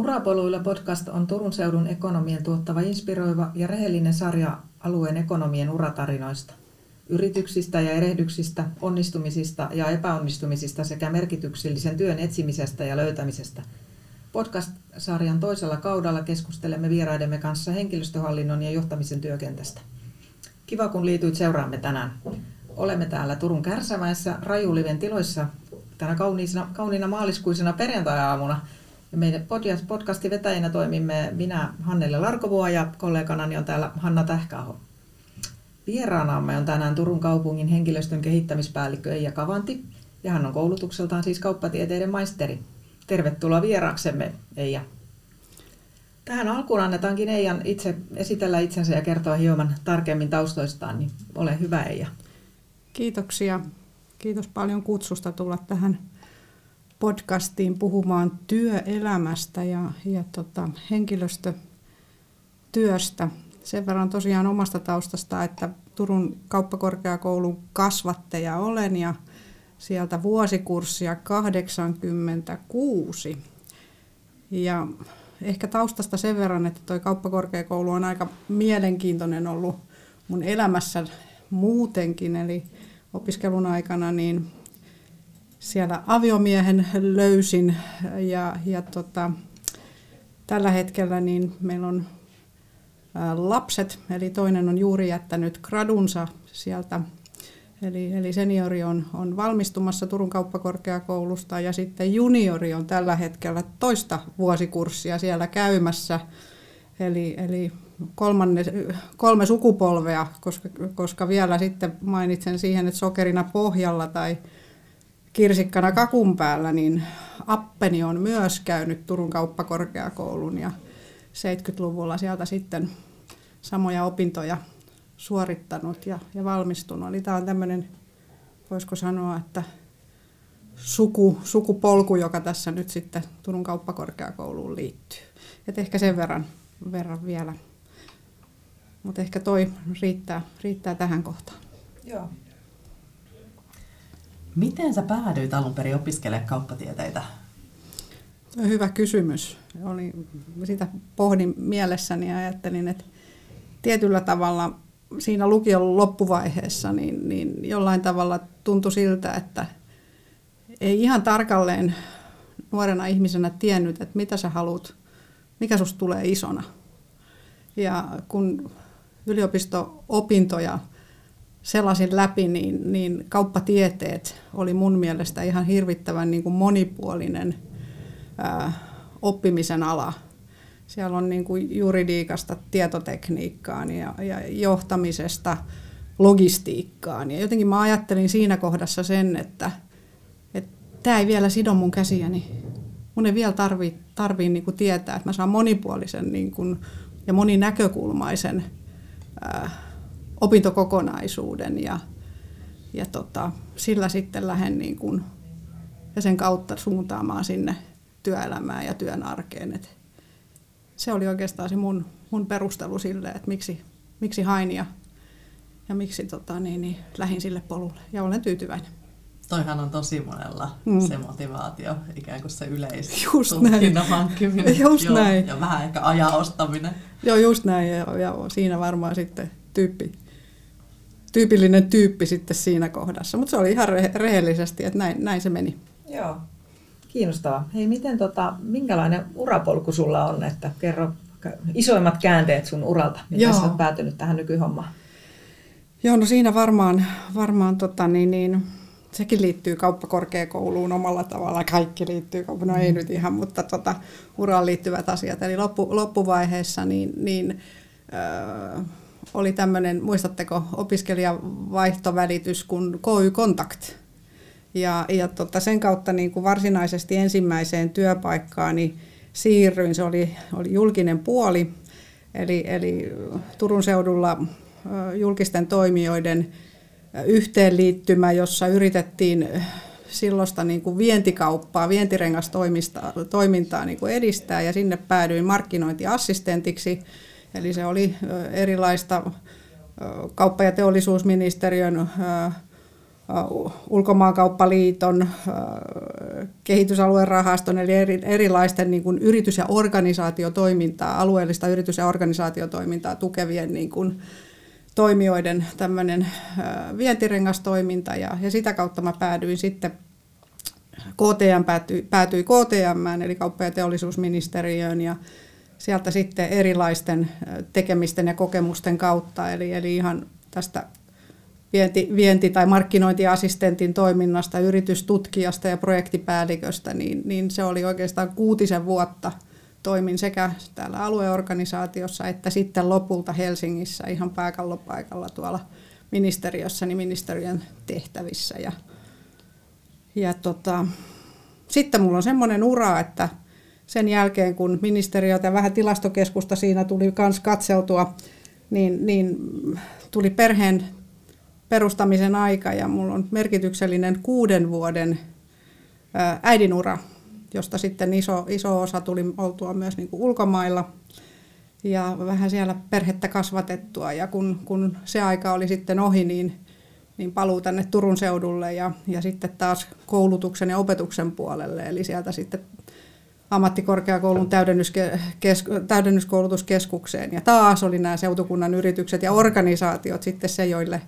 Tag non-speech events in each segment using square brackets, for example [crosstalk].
Urapoluilla podcast on Turun seudun ekonomien tuottava inspiroiva ja rehellinen sarja alueen ekonomien uratarinoista. Yrityksistä ja erehdyksistä, onnistumisista ja epäonnistumisista sekä merkityksellisen työn etsimisestä ja löytämisestä. Podcast-sarjan toisella kaudella keskustelemme vieraidemme kanssa henkilöstöhallinnon ja johtamisen työkentästä. Kiva kun liityit seuraamme tänään. Olemme täällä Turun Kärsämäessä Rajuliven tiloissa tänä kauniina, kauniina maaliskuisena perjantai-aamuna – ja meidän podcastin vetäjänä toimimme minä Hannelle Larkovuo ja kolleganani on täällä Hanna Tähkäaho. Vieraanamme on tänään Turun kaupungin henkilöstön kehittämispäällikkö Eija Kavanti ja hän on koulutukseltaan siis kauppatieteiden maisteri. Tervetuloa vieraaksemme Eija. Tähän alkuun annetaankin Eijan itse esitellä itsensä ja kertoa hieman tarkemmin taustoistaan, niin ole hyvä Eija. Kiitoksia. Kiitos paljon kutsusta tulla tähän podcastiin puhumaan työelämästä ja, ja tota, henkilöstötyöstä. Sen verran tosiaan omasta taustasta, että Turun kauppakorkeakoulun kasvatteja olen ja sieltä vuosikurssia 86. Ja ehkä taustasta sen verran, että tuo kauppakorkeakoulu on aika mielenkiintoinen ollut mun elämässä muutenkin, eli opiskelun aikana niin siellä aviomiehen löysin. Ja, ja tota, tällä hetkellä niin meillä on lapset, eli toinen on juuri jättänyt gradunsa sieltä, eli, eli seniori on, on valmistumassa Turun kauppakorkeakoulusta ja sitten juniori on tällä hetkellä toista vuosikurssia siellä käymässä, eli, eli kolmanne, kolme sukupolvea, koska, koska vielä sitten mainitsen siihen, että sokerina pohjalla tai kirsikkana kakun päällä, niin appeni on myös käynyt Turun kauppakorkeakoulun ja 70-luvulla sieltä sitten samoja opintoja suorittanut ja, ja valmistunut. Eli tämä on tämmöinen, voisiko sanoa, että suku, sukupolku, joka tässä nyt sitten Turun kauppakorkeakouluun liittyy. Et ehkä sen verran, verran vielä. Mutta ehkä toi riittää, riittää tähän kohtaan. Joo. Miten sä päädyit alun perin opiskelemaan kauppatieteitä? On hyvä kysymys. Oli, sitä pohdin mielessäni ja ajattelin, että tietyllä tavalla siinä lukion loppuvaiheessa niin, niin jollain tavalla tuntui siltä, että ei ihan tarkalleen nuorena ihmisenä tiennyt, että mitä sä haluat, mikä susta tulee isona. Ja kun yliopisto-opintoja selasin läpi, niin, niin kauppatieteet oli mun mielestä ihan hirvittävän niin kuin monipuolinen ää, oppimisen ala. Siellä on niin kuin juridiikasta tietotekniikkaan ja, ja johtamisesta logistiikkaan. Ja jotenkin mä ajattelin siinä kohdassa sen, että tämä ei vielä sido mun käsiäni. Mun ei vielä tarvii, tarvii niin kuin tietää, että mä saan monipuolisen niin kuin, ja moninäkökulmaisen ää, opintokokonaisuuden ja, ja tota, sillä sitten lähden niin kuin, ja sen kautta suuntaamaan sinne työelämään ja työn arkeen. Et se oli oikeastaan se mun, mun perustelu sille, että miksi, miksi hain ja, ja miksi tota, niin, niin, lähin sille polulle. Ja olen tyytyväinen. Toihan on tosi monella mm. se motivaatio, ikään kuin se yleis just näin. hankkiminen. [laughs] Just Joo, näin. Ja vähän ehkä ajan ostaminen. Joo, just näin. Ja, ja siinä varmaan sitten tyyppi, tyypillinen tyyppi sitten siinä kohdassa. Mutta se oli ihan re- rehellisesti, että näin, näin se meni. Joo, kiinnostavaa. Hei, miten tota, minkälainen urapolku sulla on, että kerro isoimmat käänteet sun uralta, miten Joo. sä oot päätynyt tähän nykyhommaan? Joo, no siinä varmaan, varmaan tota, niin, niin, sekin liittyy kauppakorkeakouluun omalla tavalla. Kaikki liittyy, no ei mm. nyt ihan, mutta tota, uraan liittyvät asiat. Eli loppu, loppuvaiheessa niin, niin öö, oli tämmöinen, muistatteko, opiskelijavaihtovälitys kuin KY Kontakt. Ja, ja tota, sen kautta niin kuin varsinaisesti ensimmäiseen työpaikkaan niin siirryin, se oli, oli julkinen puoli, eli, eli Turun seudulla julkisten toimijoiden yhteenliittymä, jossa yritettiin silloista niin kuin vientikauppaa, vientirengastoimintaa niin kuin edistää. Ja sinne päädyin markkinointiassistentiksi – Eli se oli erilaista kauppa- ja teollisuusministeriön ulkomaankauppaliiton, kehitysalueen rahaston, eli erilaisten niin kuin yritys- ja organisaatiotoimintaa, alueellista yritys- ja organisaatiotoimintaa tukevien niin kuin, toimijoiden tämmöinen vientirengastoiminta. Ja, ja sitä kautta mä päädyin sitten KTM päätyi, päätyi KTM, eli kauppa- ja teollisuusministeriöön. Ja sieltä sitten erilaisten tekemisten ja kokemusten kautta, eli, eli ihan tästä vienti, vienti- tai markkinointiassistentin toiminnasta, yritystutkijasta ja projektipäälliköstä, niin, niin se oli oikeastaan kuutisen vuotta toimin sekä täällä alueorganisaatiossa että sitten lopulta Helsingissä ihan pääkallopaikalla tuolla ministeriössä, niin ministeriön tehtävissä. Ja, ja tota, sitten mulla on semmoinen ura, että sen jälkeen kun ministeriötä ja vähän tilastokeskusta siinä tuli myös katseltua, niin, niin tuli perheen perustamisen aika ja mulla on merkityksellinen kuuden vuoden äidinura, josta sitten iso, iso osa tuli oltua myös niin kuin ulkomailla ja vähän siellä perhettä kasvatettua. Ja kun, kun se aika oli sitten ohi, niin, niin paluu tänne Turun seudulle ja, ja sitten taas koulutuksen ja opetuksen puolelle. Eli sieltä sitten ammattikorkeakoulun täydennyskoulutuskeskukseen. Ja taas oli nämä seutukunnan yritykset ja organisaatiot sitten se, joille,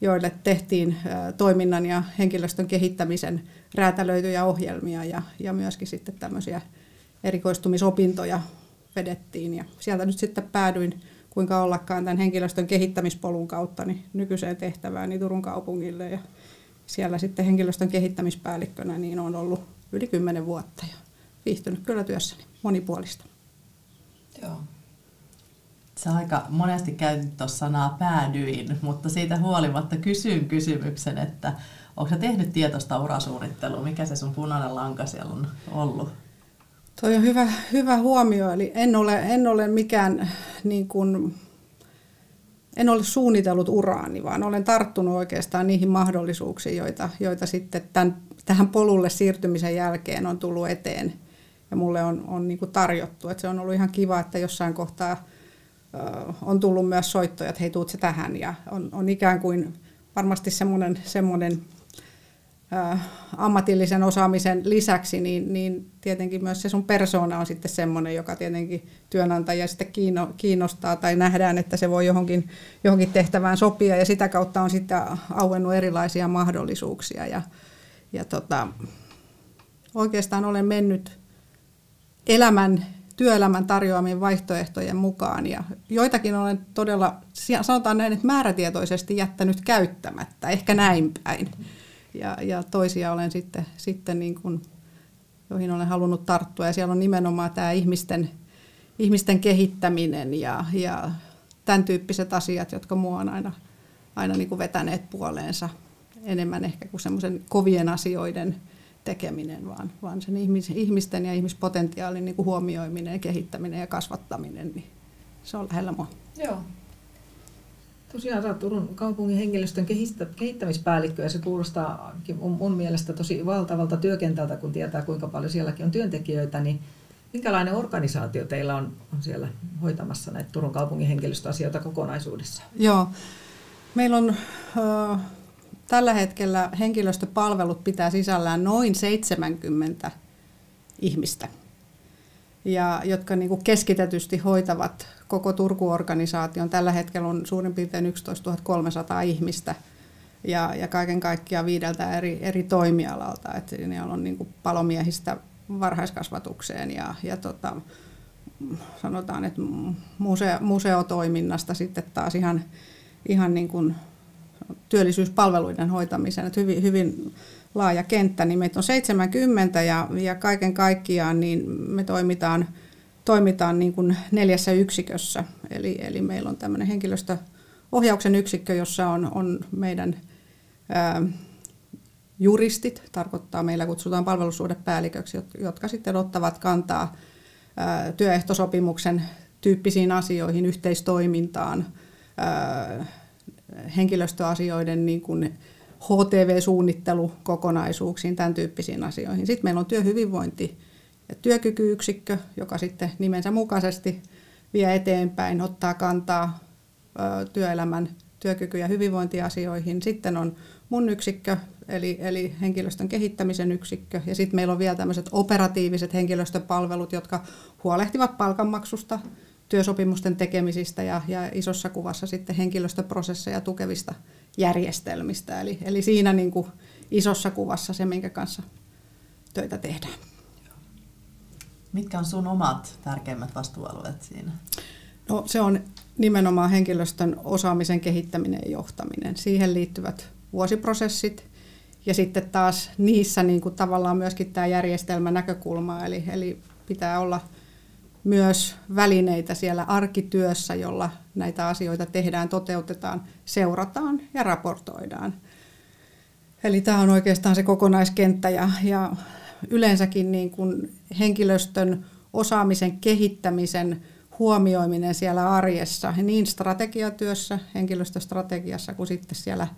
joille tehtiin toiminnan ja henkilöstön kehittämisen räätälöityjä ohjelmia ja, ja myöskin sitten tämmöisiä erikoistumisopintoja vedettiin. Ja sieltä nyt sitten päädyin kuinka ollakaan tämän henkilöstön kehittämispolun kautta niin nykyiseen tehtävään niin Turun kaupungille. Ja siellä sitten henkilöstön kehittämispäällikkönä niin on ollut yli kymmenen vuotta ja viihtynyt kyllä työssäni monipuolista. Joo. Sä aika monesti käytit tuossa sanaa päädyin, mutta siitä huolimatta kysyn kysymyksen, että onko sä tehnyt tietoista urasuunnittelua? Mikä se sun punainen lanka siellä on ollut? Toi on hyvä, hyvä huomio, eli en ole, en ole mikään niin kuin, en ole suunnitellut uraani, vaan olen tarttunut oikeastaan niihin mahdollisuuksiin, joita, joita sitten tämän, tähän polulle siirtymisen jälkeen on tullut eteen ja mulle on, on niin kuin tarjottu. Et se on ollut ihan kiva, että jossain kohtaa on tullut myös soittoja, että hei tuut se tähän. Ja on, on ikään kuin varmasti semmoinen, semmoinen ammatillisen osaamisen lisäksi, niin, niin tietenkin myös se sun persoona on sitten semmoinen, joka tietenkin työnantaja sitten kiinnostaa tai nähdään, että se voi johonkin, johonkin tehtävään sopia. Ja sitä kautta on sitten auennut erilaisia mahdollisuuksia. Ja, ja tota, oikeastaan olen mennyt elämän työelämän tarjoamien vaihtoehtojen mukaan. Ja joitakin olen todella, sanotaan näin, että määrätietoisesti jättänyt käyttämättä, ehkä näin päin. Ja, ja toisia olen sitten, sitten niin kuin, joihin olen halunnut tarttua. Ja siellä on nimenomaan tämä ihmisten, ihmisten kehittäminen ja, ja tämän tyyppiset asiat, jotka mua on aina, aina niin kuin vetäneet puoleensa enemmän ehkä kuin semmoisen kovien asioiden tekeminen, vaan, vaan sen ihmis, ihmisten ja ihmispotentiaalin niin kuin huomioiminen, kehittäminen ja kasvattaminen, niin se on lähellä mua. Joo. Tosiaan sä Turun kaupungin henkilöstön kehittämispäällikkö ja se kuulostaa mun, mielestä tosi valtavalta työkentältä, kun tietää kuinka paljon sielläkin on työntekijöitä, niin minkälainen organisaatio teillä on, on siellä hoitamassa näitä Turun kaupungin henkilöstöasioita kokonaisuudessa? Joo, meillä on äh, Tällä hetkellä henkilöstöpalvelut pitää sisällään noin 70 ihmistä, ja jotka niin kuin keskitetysti hoitavat koko Turku-organisaation. Tällä hetkellä on suurin piirtein 11 300 ihmistä ja, ja kaiken kaikkiaan viideltä eri, eri toimialalta. Et ne on niin kuin palomiehistä varhaiskasvatukseen ja, ja tota, sanotaan, että museo, museotoiminnasta sitten taas ihan, ihan niin kuin työllisyyspalveluiden hoitamiseen. Että hyvin, hyvin laaja kenttä, niin meitä on 70 ja, ja kaiken kaikkiaan niin me toimitaan, toimitaan niin kuin neljässä yksikössä. Eli, eli meillä on tämmöinen henkilöstöohjauksen yksikkö, jossa on, on meidän ää, juristit, tarkoittaa meillä kutsutaan palvelussuhdepäälliköksi, jotka sitten ottavat kantaa ää, työehtosopimuksen tyyppisiin asioihin, yhteistoimintaan, ää, henkilöstöasioiden niin kuin HTV-suunnittelukokonaisuuksiin, tämän tyyppisiin asioihin. Sitten meillä on työhyvinvointi ja työkykyyksikkö, joka sitten nimensä mukaisesti vie eteenpäin, ottaa kantaa työelämän työkyky- ja hyvinvointiasioihin. Sitten on mun yksikkö, eli, eli henkilöstön kehittämisen yksikkö. Ja sitten meillä on vielä tämmöiset operatiiviset henkilöstöpalvelut, jotka huolehtivat palkanmaksusta, työsopimusten tekemisistä ja, ja isossa kuvassa sitten henkilöstöprosesseja tukevista järjestelmistä. Eli, eli siinä niin kuin isossa kuvassa se, minkä kanssa töitä tehdään. Mitkä on sun omat tärkeimmät vastuualueet siinä? No, se on nimenomaan henkilöstön osaamisen kehittäminen ja johtaminen. Siihen liittyvät vuosiprosessit ja sitten taas niissä niin kuin tavallaan myöskin tämä järjestelmä näkökulma, eli, eli pitää olla myös välineitä siellä arkityössä, jolla näitä asioita tehdään, toteutetaan, seurataan ja raportoidaan. Eli tämä on oikeastaan se kokonaiskenttä ja, ja yleensäkin niin kuin henkilöstön osaamisen kehittämisen huomioiminen siellä arjessa, niin strategiatyössä, henkilöstöstrategiassa kuin sitten siellä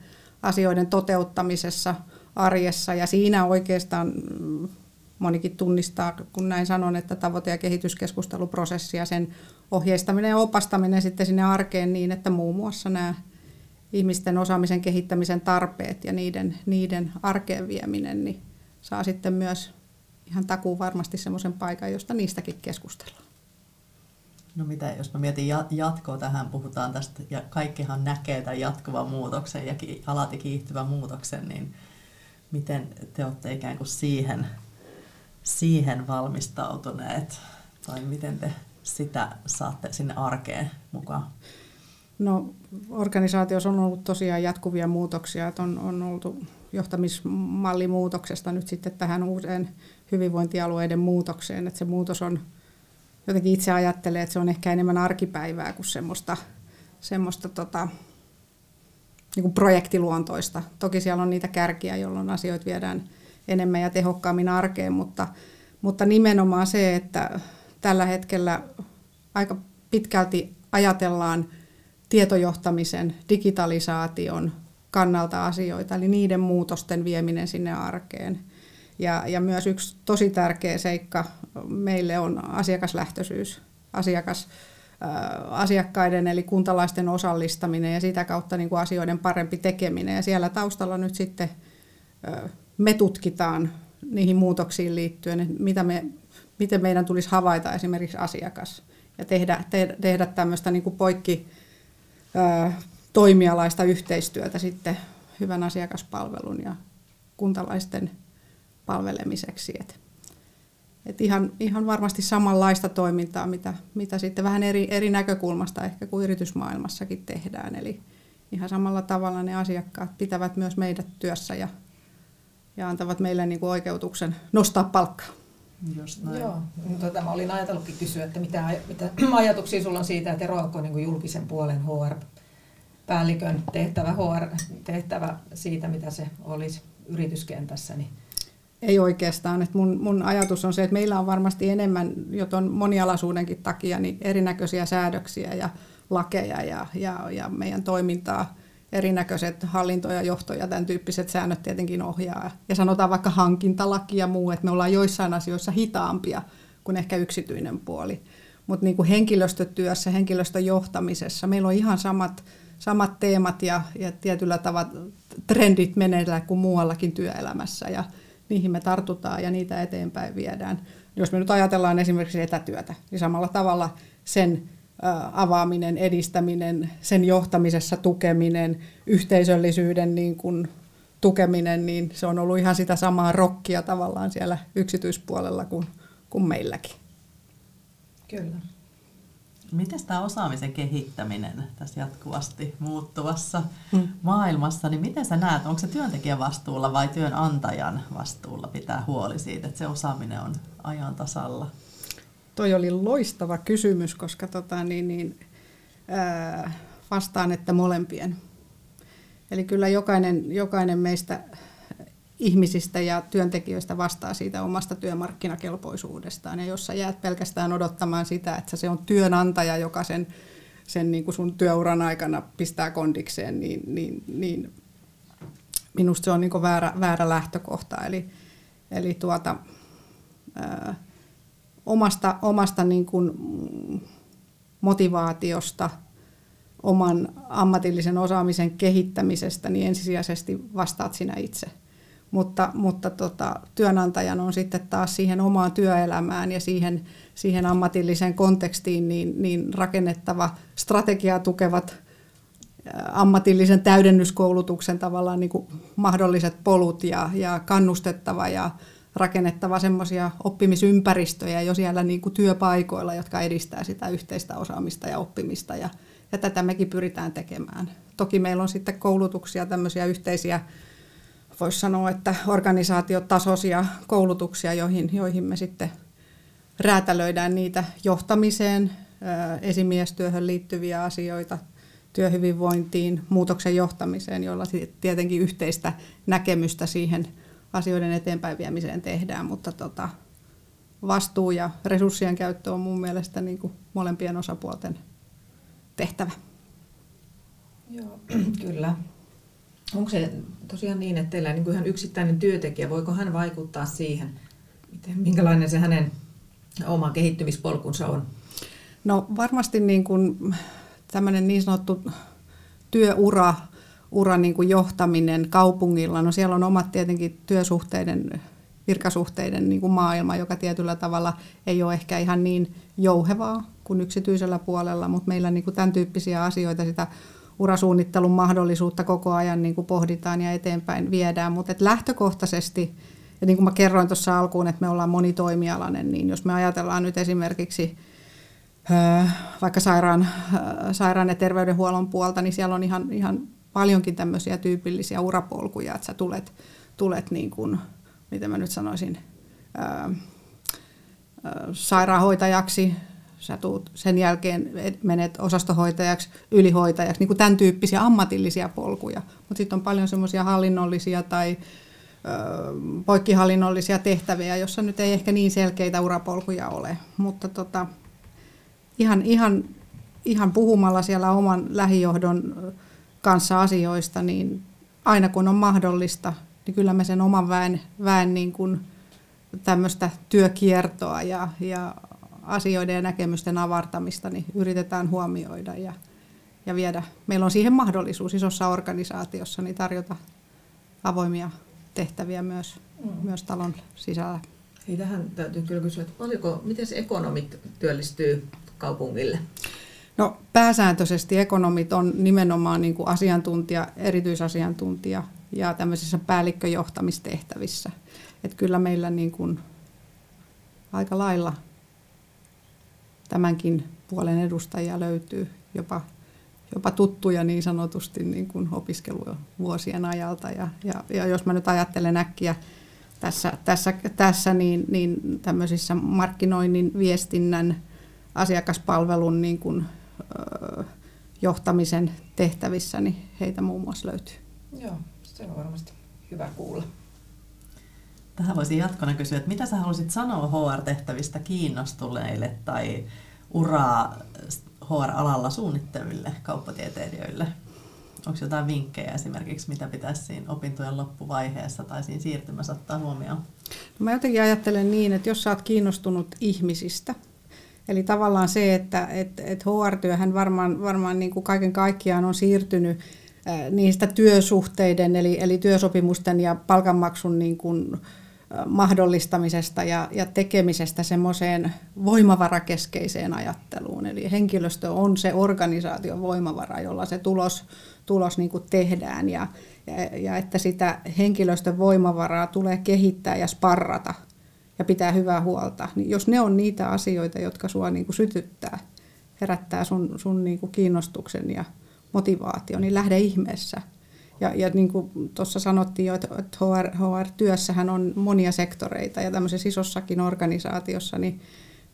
asioiden toteuttamisessa arjessa. Ja siinä oikeastaan monikin tunnistaa, kun näin sanon, että tavoite- ja kehityskeskusteluprosessi ja sen ohjeistaminen ja opastaminen sitten sinne arkeen niin, että muun muassa nämä ihmisten osaamisen kehittämisen tarpeet ja niiden, niiden arkeen vieminen, niin saa sitten myös ihan takuu varmasti semmoisen paikan, josta niistäkin keskustellaan. No mitä, jos mä mietin jatkoa tähän, puhutaan tästä, ja kaikkihan näkee tämän jatkuvan muutoksen ja alati kiihtyvän muutoksen, niin miten te olette ikään kuin siihen, siihen valmistautuneet, tai miten te sitä saatte sinne arkeen mukaan? No organisaatiossa on ollut tosiaan jatkuvia muutoksia, että on, on oltu johtamismallimuutoksesta nyt sitten tähän uuseen hyvinvointialueiden muutokseen, että se muutos on jotenkin itse ajattelee, että se on ehkä enemmän arkipäivää kuin semmoista, semmoista tota, niin kuin projektiluontoista. Toki siellä on niitä kärkiä, jolloin asioita viedään enemmän ja tehokkaammin arkeen, mutta, mutta nimenomaan se, että tällä hetkellä aika pitkälti ajatellaan tietojohtamisen, digitalisaation kannalta asioita, eli niiden muutosten vieminen sinne arkeen. Ja, ja myös yksi tosi tärkeä seikka meille on asiakaslähtöisyys, asiakas, asiakkaiden eli kuntalaisten osallistaminen ja sitä kautta niin kuin asioiden parempi tekeminen. Ja siellä taustalla nyt sitten me tutkitaan niihin muutoksiin liittyen, että mitä me, miten meidän tulisi havaita esimerkiksi asiakas ja tehdä, te, tehdä tämmöistä niin kuin poikki toimialaista yhteistyötä sitten hyvän asiakaspalvelun ja kuntalaisten palvelemiseksi. Et, et ihan, ihan varmasti samanlaista toimintaa, mitä, mitä sitten vähän eri, eri näkökulmasta ehkä kuin yritysmaailmassakin tehdään. Eli ihan samalla tavalla ne asiakkaat pitävät myös meidät työssä ja, ja antavat meille niin kuin oikeutuksen nostaa palkkaa. Just näin. Joo, tota, mä olin ajatellutkin kysyä, että mitä, mitä [clears throat] ajatuksia sulla on siitä, että eroako niin kuin julkisen puolen HR-päällikön tehtävä, HR-tehtävä siitä, mitä se olisi yrityskentässä, niin ei oikeastaan. että mun, mun ajatus on se, että meillä on varmasti enemmän, jo tuon monialaisuudenkin takia, niin erinäköisiä säädöksiä ja lakeja ja, ja, ja meidän toimintaa erinäköiset hallinto- ja johto- ja tämän tyyppiset säännöt tietenkin ohjaa. Ja sanotaan vaikka hankintalaki ja muu, että me ollaan joissain asioissa hitaampia kuin ehkä yksityinen puoli. Mutta niin henkilöstötyössä, henkilöstöjohtamisessa, meillä on ihan samat, samat teemat ja, ja tietyllä tavalla trendit meneillään kuin muuallakin työelämässä. Ja, niihin me tartutaan ja niitä eteenpäin viedään. Jos me nyt ajatellaan esimerkiksi etätyötä, niin samalla tavalla sen avaaminen, edistäminen, sen johtamisessa tukeminen, yhteisöllisyyden niin kuin tukeminen, niin se on ollut ihan sitä samaa rokkia tavallaan siellä yksityispuolella kuin, kuin meilläkin. Kyllä. Miten tämä osaamisen kehittäminen tässä jatkuvasti muuttuvassa hmm. maailmassa, niin miten sä näet, onko se työntekijän vastuulla vai työnantajan vastuulla pitää huoli siitä, että se osaaminen on ajan tasalla? Toi oli loistava kysymys, koska tota, niin, niin, ää, vastaan, että molempien. Eli kyllä jokainen, jokainen meistä ihmisistä ja työntekijöistä vastaa siitä omasta työmarkkinakelpoisuudestaan. Ja jos sä jäät pelkästään odottamaan sitä, että se on työnantaja, joka sen, sen niin kuin sun työuran aikana pistää kondikseen, niin, niin, niin minusta se on niin kuin väärä, väärä lähtökohta. Eli, eli tuota, ää, omasta, omasta niin kuin motivaatiosta, oman ammatillisen osaamisen kehittämisestä, niin ensisijaisesti vastaat sinä itse. Mutta, mutta tota, työnantajan on sitten taas siihen omaan työelämään ja siihen, siihen ammatilliseen kontekstiin niin, niin rakennettava strategiaa tukevat ammatillisen täydennyskoulutuksen tavallaan niin kuin mahdolliset polut ja, ja kannustettava ja rakennettava semmoisia oppimisympäristöjä jo siellä niin kuin työpaikoilla, jotka edistää sitä yhteistä osaamista ja oppimista ja, ja tätä mekin pyritään tekemään. Toki meillä on sitten koulutuksia, tämmöisiä yhteisiä, voisi sanoa, että organisaatiotasoisia koulutuksia, joihin, joihin me sitten räätälöidään niitä johtamiseen, esimiestyöhön liittyviä asioita, työhyvinvointiin, muutoksen johtamiseen, jolla tietenkin yhteistä näkemystä siihen asioiden eteenpäin viemiseen tehdään, mutta tota, vastuu ja resurssien käyttö on mun mielestä niin kuin molempien osapuolten tehtävä. Joo, [clears throat] kyllä. Onko se tosiaan niin, että teillä niin kuin ihan yksittäinen työntekijä, voiko hän vaikuttaa siihen, miten, minkälainen se hänen oma kehittymispolkunsa on? No varmasti niin kuin tämmöinen niin sanottu työura, ura niin kuin johtaminen kaupungilla, no siellä on omat tietenkin työsuhteiden, virkasuhteiden niin kuin maailma, joka tietyllä tavalla ei ole ehkä ihan niin jouhevaa kuin yksityisellä puolella, mutta meillä niin kuin tämän tyyppisiä asioita, sitä urasuunnittelun mahdollisuutta koko ajan niin kuin pohditaan ja eteenpäin viedään, mutta lähtökohtaisesti, ja niin kuin mä kerroin tuossa alkuun, että me ollaan monitoimialainen, niin jos me ajatellaan nyt esimerkiksi vaikka sairaan, sairaan ja terveydenhuollon puolta, niin siellä on ihan, ihan paljonkin tämmöisiä tyypillisiä urapolkuja, että sä tulet, tulet niin kuin, miten mä nyt sanoisin, ää, sairaanhoitajaksi, sä tuut sen jälkeen menet osastohoitajaksi, ylihoitajaksi, niin kuin tämän tyyppisiä ammatillisia polkuja. Mutta sitten on paljon semmoisia hallinnollisia tai ö, poikkihallinnollisia tehtäviä, jossa nyt ei ehkä niin selkeitä urapolkuja ole. Mutta tota, ihan, ihan, ihan puhumalla siellä oman lähijohdon kanssa asioista, niin aina kun on mahdollista, niin kyllä me sen oman väen, väen niin kuin tämmöistä työkiertoa ja, ja asioiden ja näkemysten avartamista niin yritetään huomioida ja, ja viedä. Meillä on siihen mahdollisuus isossa organisaatiossa niin tarjota avoimia tehtäviä myös, mm. myös talon sisällä. Hei, tähän täytyy kyllä kysyä, että paljonko, miten ekonomit työllistyy kaupungille? No pääsääntöisesti ekonomit on nimenomaan niin kuin asiantuntija, erityisasiantuntija ja tämmöisissä päällikköjohtamistehtävissä. Että kyllä meillä niin kuin aika lailla tämänkin puolen edustajia löytyy jopa, jopa tuttuja niin sanotusti niin kuin opiskeluvuosien ajalta. Ja, ja, ja jos mä nyt ajattelen äkkiä tässä, tässä, tässä niin, niin tämmöisissä markkinoinnin, viestinnän, asiakaspalvelun niin kuin, johtamisen tehtävissä, niin heitä muun muassa löytyy. Joo, se on varmasti hyvä kuulla. Tähän voisin jatkona kysyä, että mitä sä haluaisit sanoa HR-tehtävistä kiinnostuneille tai uraa HR-alalla suunnitteleville kauppatieteilijöille? Onko jotain vinkkejä esimerkiksi, mitä pitäisi siinä opintojen loppuvaiheessa tai siinä siirtymässä ottaa huomioon? No mä jotenkin ajattelen niin, että jos sä oot kiinnostunut ihmisistä, eli tavallaan se, että et, et HR-työhän varmaan, varmaan niin kuin kaiken kaikkiaan on siirtynyt niistä työsuhteiden, eli, eli työsopimusten ja palkanmaksun niin kuin, mahdollistamisesta ja, ja tekemisestä semmoiseen voimavarakeskeiseen ajatteluun. Eli henkilöstö on se organisaation voimavara, jolla se tulos, tulos niin kuin tehdään ja, ja, ja että sitä henkilöstön voimavaraa tulee kehittää ja sparrata ja pitää hyvää huolta. Niin jos ne on niitä asioita, jotka sua niin kuin sytyttää, herättää sun, sun niin kuin kiinnostuksen ja motivaatio, niin lähde ihmeessä – ja, ja niin kuin tuossa sanottiin jo, että HR, HR-työssähän on monia sektoreita ja tämmöisessä isossakin organisaatiossa, niin,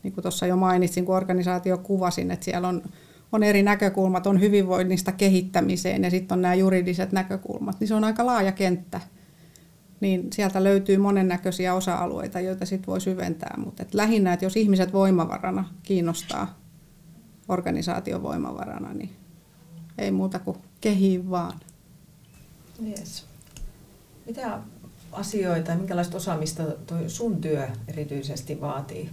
niin kuin tuossa jo mainitsin, kun organisaatio kuvasin, että siellä on, on eri näkökulmat, on hyvinvoinnista kehittämiseen ja sitten on nämä juridiset näkökulmat, niin se on aika laaja kenttä. Niin sieltä löytyy monennäköisiä osa-alueita, joita sitten voi syventää, mutta et lähinnä, että jos ihmiset voimavarana kiinnostaa organisaation voimavarana, niin ei muuta kuin kehiin vaan. Yes. Mitä asioita ja minkälaista osaamista toi sun työ erityisesti vaatii?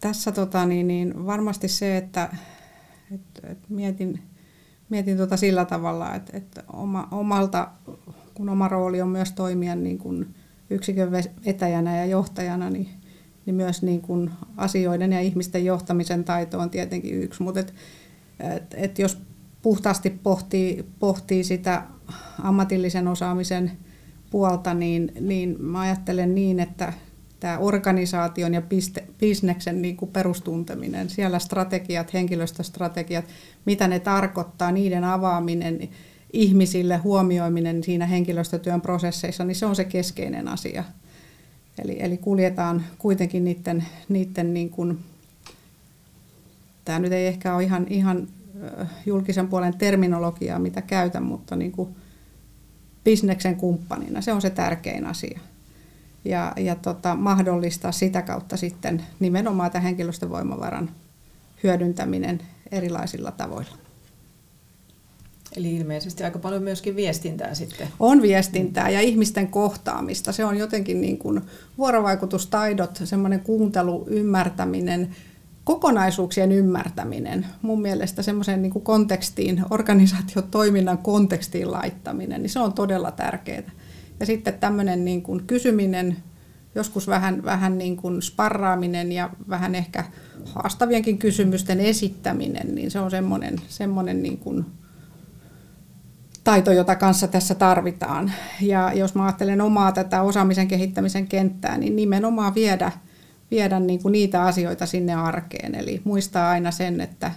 Tässä tota, niin, niin varmasti se, että, et, et mietin, mietin tuota sillä tavalla, että, että oma, omalta, kun oma rooli on myös toimia niin kuin yksikön vetäjänä ja johtajana, niin, niin myös niin kuin asioiden ja ihmisten johtamisen taito on tietenkin yksi, mutta et, et, et jos puhtaasti pohtii, pohtii sitä ammatillisen osaamisen puolta, niin, niin mä ajattelen niin, että tämä organisaation ja piste, bisneksen niin kuin perustunteminen, siellä strategiat, henkilöstöstrategiat, mitä ne tarkoittaa, niiden avaaminen ihmisille, huomioiminen siinä henkilöstötyön prosesseissa, niin se on se keskeinen asia. Eli, eli kuljetaan kuitenkin niiden, niiden niin kuin, tämä nyt ei ehkä ole ihan, ihan julkisen puolen terminologiaa, mitä käytän, mutta niin kuin bisneksen kumppanina, se on se tärkein asia ja, ja tota, mahdollistaa sitä kautta sitten nimenomaan tämän henkilöstövoimavaran hyödyntäminen erilaisilla tavoilla. Eli ilmeisesti aika paljon myöskin viestintää sitten. On viestintää ja ihmisten kohtaamista. Se on jotenkin niin kuin vuorovaikutustaidot, semmoinen kuuntelu, ymmärtäminen, kokonaisuuksien ymmärtäminen. Mun mielestä semmoisen niin kuin kontekstiin, organisaatiotoiminnan kontekstiin laittaminen, niin se on todella tärkeää. Ja sitten tämmöinen niin kuin kysyminen, joskus vähän, vähän niin kuin sparraaminen ja vähän ehkä haastavienkin kysymysten esittäminen, niin se on semmoinen, semmoinen niin kuin taito, jota kanssa tässä tarvitaan. Ja jos mä ajattelen omaa tätä osaamisen kehittämisen kenttää, niin nimenomaan viedä, viedä niin kuin niitä asioita sinne arkeen. Eli muistaa aina sen, että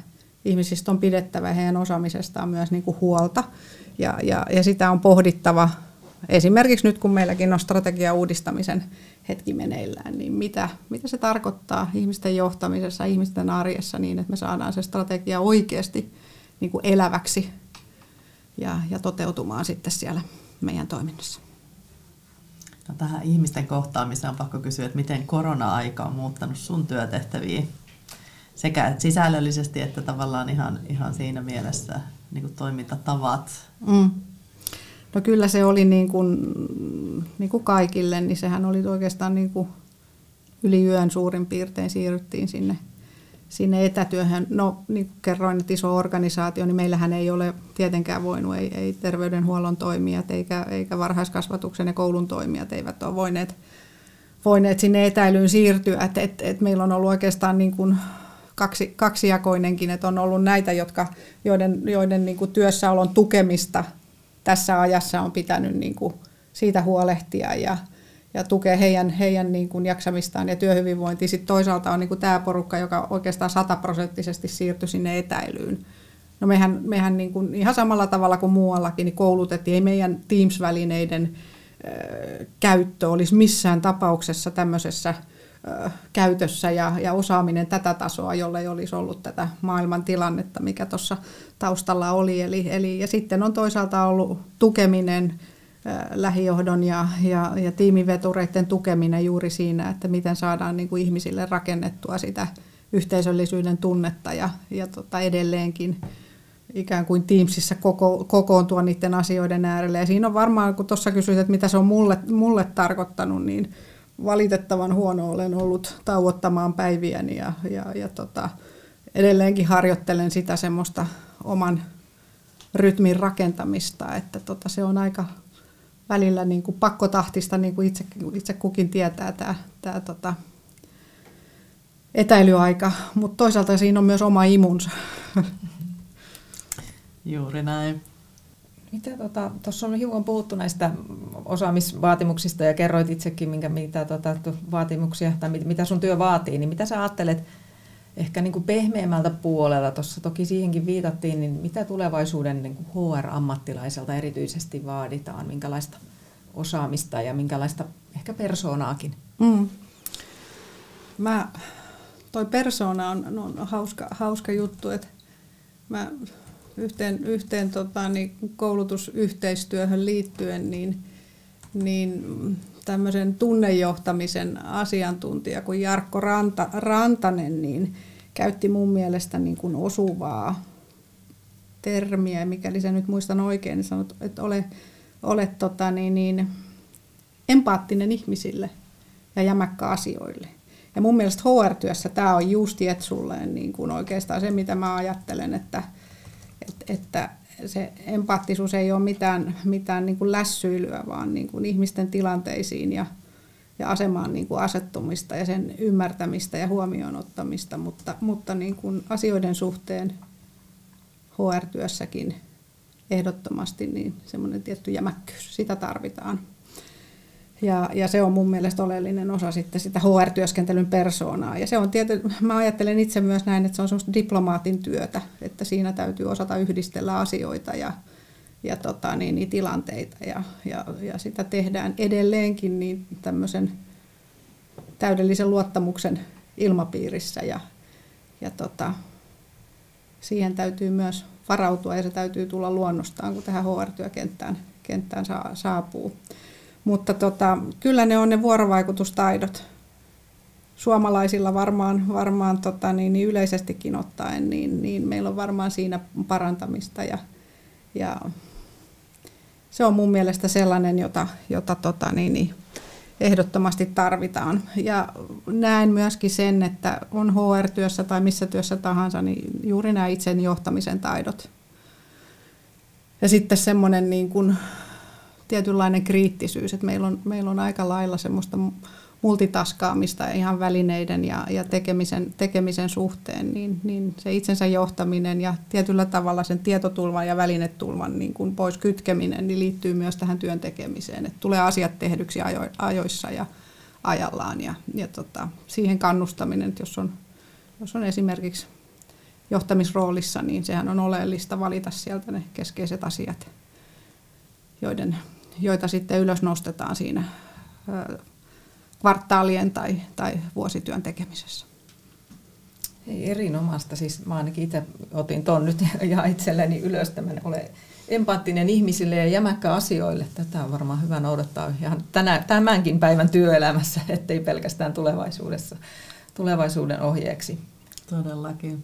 ihmisistä on pidettävä heidän osaamisestaan myös niin kuin huolta. Ja, ja, ja sitä on pohdittava esimerkiksi nyt kun meilläkin on strategia uudistamisen hetki meneillään, niin mitä, mitä se tarkoittaa ihmisten johtamisessa, ihmisten arjessa niin, että me saadaan se strategia oikeasti niin kuin eläväksi ja, ja toteutumaan sitten siellä meidän toiminnassa. No tähän ihmisten kohtaamiseen on pakko kysyä, että miten korona-aika on muuttanut sun työtehtäviä sekä sisällöllisesti että tavallaan ihan, ihan siinä mielessä niin kuin toimintatavat. Mm. No kyllä se oli niin kuin, niin kuin kaikille, niin sehän oli oikeastaan niin kuin yli yön suurin piirtein siirryttiin sinne, sinne etätyöhön. No niin kuin kerroin, että iso organisaatio, niin meillähän ei ole tietenkään voinut, ei, ei terveydenhuollon toimijat eikä, eikä varhaiskasvatuksen ja koulun toimijat eivät ole voineet, voineet sinne etäilyyn siirtyä. Et, et, et meillä on ollut oikeastaan niin kuin kaksi, kaksijakoinenkin, että on ollut näitä, jotka, joiden, joiden niin kuin työssäolon tukemista – tässä ajassa on pitänyt niin kuin siitä huolehtia ja, ja tukea heidän, heidän niin kuin jaksamistaan ja työhyvinvointia. Sitten toisaalta on niin kuin tämä porukka, joka oikeastaan sataprosenttisesti siirtyi sinne etäilyyn. No mehän, mehän niin kuin ihan samalla tavalla kuin muuallakin niin koulutettiin, ei meidän Teams-välineiden käyttö olisi missään tapauksessa tämmöisessä käytössä ja, ja osaaminen tätä tasoa, jolle ei olisi ollut tätä maailman tilannetta, mikä tuossa taustalla oli. Eli, eli, ja sitten on toisaalta ollut tukeminen, lähijohdon ja, ja, ja tiimivetureiden tukeminen juuri siinä, että miten saadaan niin kuin ihmisille rakennettua sitä yhteisöllisyyden tunnetta ja, ja tota edelleenkin ikään kuin Teamsissa koko, kokoontua niiden asioiden äärelle. Ja siinä on varmaan, kun tuossa kysyit, että mitä se on mulle, mulle tarkoittanut, niin valitettavan huono olen ollut tauottamaan päiviäni ja, ja, ja tota, edelleenkin harjoittelen sitä semmoista oman rytmin rakentamista, että tota, se on aika välillä niin kuin pakkotahtista, niin kuin itse, itse kukin tietää tämä, tämä tota, etäilyaika, mutta toisaalta siinä on myös oma imunsa. [laughs] Juuri näin. Mitä tuota, tuossa on hiukan puhuttu näistä osaamisvaatimuksista ja kerroit itsekin, minkä, mitä tuota, vaatimuksia tai mit, mitä sun työ vaatii, niin mitä sä ajattelet ehkä niin kuin pehmeämmältä puolelta, tuossa toki siihenkin viitattiin, niin mitä tulevaisuuden niin kuin HR-ammattilaiselta erityisesti vaaditaan, minkälaista osaamista ja minkälaista ehkä persoonaakin? Mm. Mä, toi persoona on, on hauska, hauska juttu, että mä yhteen, yhteen tota, niin koulutusyhteistyöhön liittyen, niin, niin tämmöisen tunnejohtamisen asiantuntija kuin Jarkko Ranta, Rantanen, niin käytti mun mielestä niin kuin osuvaa termiä, mikäli se nyt muistan oikein, niin sanot, että ole, ole tota, niin, niin, empaattinen ihmisille ja jämäkkä asioille. Ja mun mielestä HR-työssä tämä on just Jetsulleen niin kuin oikeastaan se, mitä mä ajattelen, että, että, että se empaattisuus ei ole mitään, mitään niin kuin lässyilyä, vaan niin kuin ihmisten tilanteisiin ja, ja asemaan niin kuin asettumista ja sen ymmärtämistä ja huomioon ottamista, mutta, mutta niin kuin asioiden suhteen HR-työssäkin ehdottomasti niin semmoinen tietty jämäkkyys, sitä tarvitaan. Ja, ja se on mun mielestä oleellinen osa sitten sitä HR-työskentelyn persoonaa. Ja se on tiety, mä ajattelen itse myös näin, että se on semmoista diplomaatin työtä, että siinä täytyy osata yhdistellä asioita ja, ja tota, niin, niin tilanteita. Ja, ja, ja sitä tehdään edelleenkin niin tämmöisen täydellisen luottamuksen ilmapiirissä. Ja, ja tota, siihen täytyy myös varautua ja se täytyy tulla luonnostaan, kun tähän HR-työkenttään kenttään saapuu. Mutta tota, kyllä ne on ne vuorovaikutustaidot. Suomalaisilla varmaan, varmaan tota, niin, niin yleisestikin ottaen, niin, niin meillä on varmaan siinä parantamista. Ja, ja se on mun mielestä sellainen, jota, jota tota, niin, niin, ehdottomasti tarvitaan. Ja näen myöskin sen, että on HR-työssä tai missä työssä tahansa, niin juuri nämä itsen johtamisen taidot. Ja sitten semmoinen niin kuin tietynlainen kriittisyys, että meillä on, meillä on aika lailla semmoista multitaskaamista ihan välineiden ja, ja tekemisen, tekemisen suhteen, niin, niin se itsensä johtaminen ja tietyllä tavalla sen tietotulvan ja välinetulvan niin kuin pois kytkeminen niin liittyy myös tähän työn tekemiseen, että tulee asiat tehdyksi ajo, ajoissa ja ajallaan ja, ja tota, siihen kannustaminen, että jos on, jos on esimerkiksi johtamisroolissa, niin sehän on oleellista valita sieltä ne keskeiset asiat, joiden joita sitten ylös nostetaan siinä kvartaalien tai, tai vuosityön tekemisessä. Hei, erinomaista. Siis mä ainakin itse otin tuon nyt [laughs] ja itselleni ylös tämän ole empaattinen ihmisille ja jämäkkä asioille. Tätä on varmaan hyvä noudattaa ihan tänä, tämänkin päivän työelämässä, [laughs] ettei pelkästään tulevaisuudessa, tulevaisuuden ohjeeksi. Todellakin.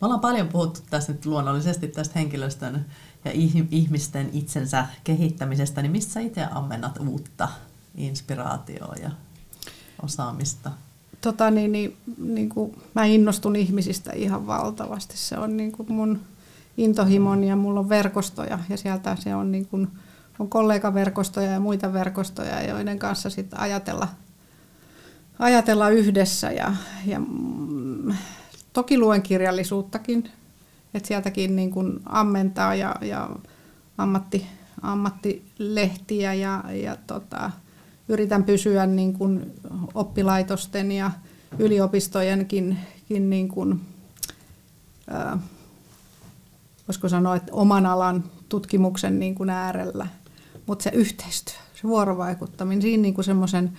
Me ollaan paljon puhuttu tässä nyt luonnollisesti tästä henkilöstön ja ihmisten itsensä kehittämisestä, niin missä itse ammennat uutta inspiraatioa ja osaamista? Tota, niin, niin, niin kuin mä innostun ihmisistä ihan valtavasti. Se on niin kuin mun intohimon ja mulla on verkostoja ja sieltä se on, niin kuin, on kollegaverkostoja ja muita verkostoja, joiden kanssa sitten ajatella, ajatella yhdessä. Ja, ja, mm, toki luen kirjallisuuttakin että sieltäkin niin kuin ammentaa ja, ja ammatti, ammattilehtiä ja, ja tota, yritän pysyä niin kuin oppilaitosten ja yliopistojenkin niin kuin, ää, voisiko sanoa, että oman alan tutkimuksen niin kuin äärellä. Mutta se yhteistyö, se vuorovaikuttaminen, siinä niin kuin semmoisen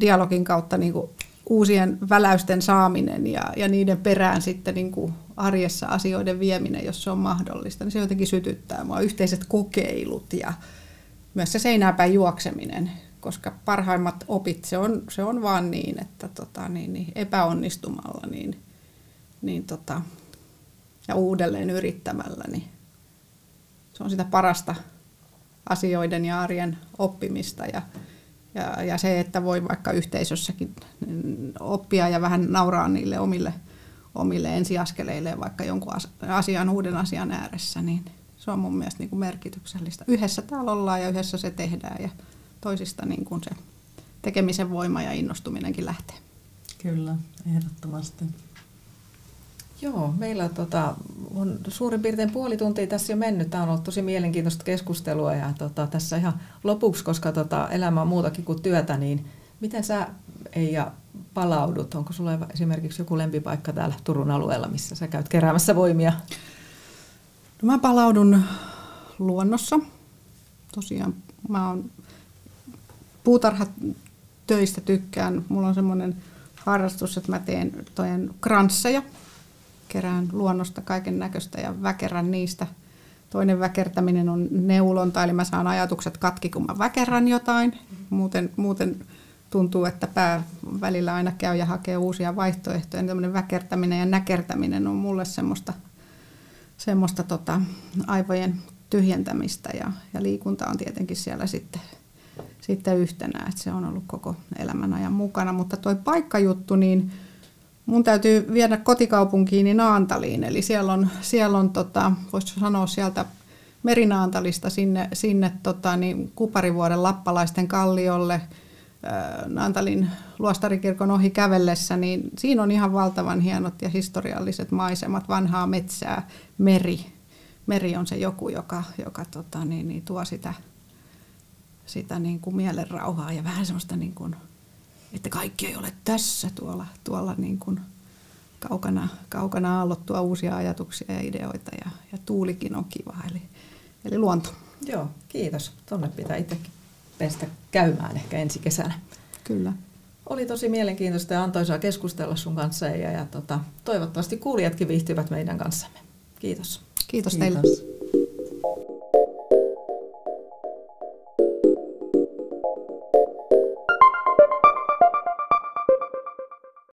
dialogin kautta niin kuin uusien väläysten saaminen ja, ja niiden perään sitten niin kuin arjessa asioiden vieminen, jos se on mahdollista, niin se jotenkin sytyttää mua. Yhteiset kokeilut ja myös se seinääpäin juokseminen, koska parhaimmat opit, se on, se on vaan niin, että tota, niin, niin epäonnistumalla niin, niin tota, ja uudelleen yrittämällä, niin se on sitä parasta asioiden ja arjen oppimista ja ja, ja se, että voi vaikka yhteisössäkin oppia ja vähän nauraa niille omille, omille ensiaskeleille vaikka jonkun asian, uuden asian ääressä, niin se on mun mielestä niin kuin merkityksellistä. Yhdessä täällä ollaan ja yhdessä se tehdään ja toisista niin kuin se tekemisen voima ja innostuminenkin lähtee. Kyllä, ehdottomasti. Joo, meillä tota, on suurin piirtein puoli tuntia tässä jo mennyt. Tämä on ollut tosi mielenkiintoista keskustelua ja tota, tässä ihan lopuksi, koska tota, elämä on muutakin kuin työtä, niin miten sä Eija palaudut? Onko sulla esimerkiksi joku lempipaikka täällä Turun alueella, missä sä käyt keräämässä voimia? No mä palaudun luonnossa. Tosiaan mä oon puutarhatöistä tykkään. Mulla on semmoinen harrastus, että mä teen tojen kransseja kerään luonnosta kaiken näköistä ja väkerän niistä. Toinen väkertäminen on neulonta, eli mä saan ajatukset katki, kun mä väkerän jotain. Muuten, muuten tuntuu, että pää välillä aina käy ja hakee uusia vaihtoehtoja. Tämmöinen väkertäminen ja näkertäminen on mulle semmoista, semmoista tota, aivojen tyhjentämistä ja, ja liikunta on tietenkin siellä sitten sitten yhtenä, että se on ollut koko elämän ajan mukana. Mutta toi paikkajuttu, niin mun täytyy viedä kotikaupunkiini Naantaliin, eli siellä on, siellä on tota, voisi sanoa sieltä Merinaantalista sinne, sinne tota, niin Kuparivuoden lappalaisten kalliolle Naantalin luostarikirkon ohi kävellessä, niin siinä on ihan valtavan hienot ja historialliset maisemat, vanhaa metsää, meri. Meri on se joku, joka, joka tota, niin, niin, tuo sitä, sitä niin kuin mielen rauhaa ja vähän semmoista, niin kuin, että kaikki ei ole tässä tuolla, tuolla niin kuin kaukana, kaukana aallottua uusia ajatuksia ja ideoita ja, ja tuulikin on kiva, eli, eli luonto. Joo, kiitos. Tuonne pitää itsekin päästä käymään ehkä ensi kesänä. Kyllä. Oli tosi mielenkiintoista ja antoisaa keskustella sun kanssa ja, ja tota, toivottavasti kuulijatkin viihtyvät meidän kanssamme. Kiitos. Kiitos, Kiitos. teille.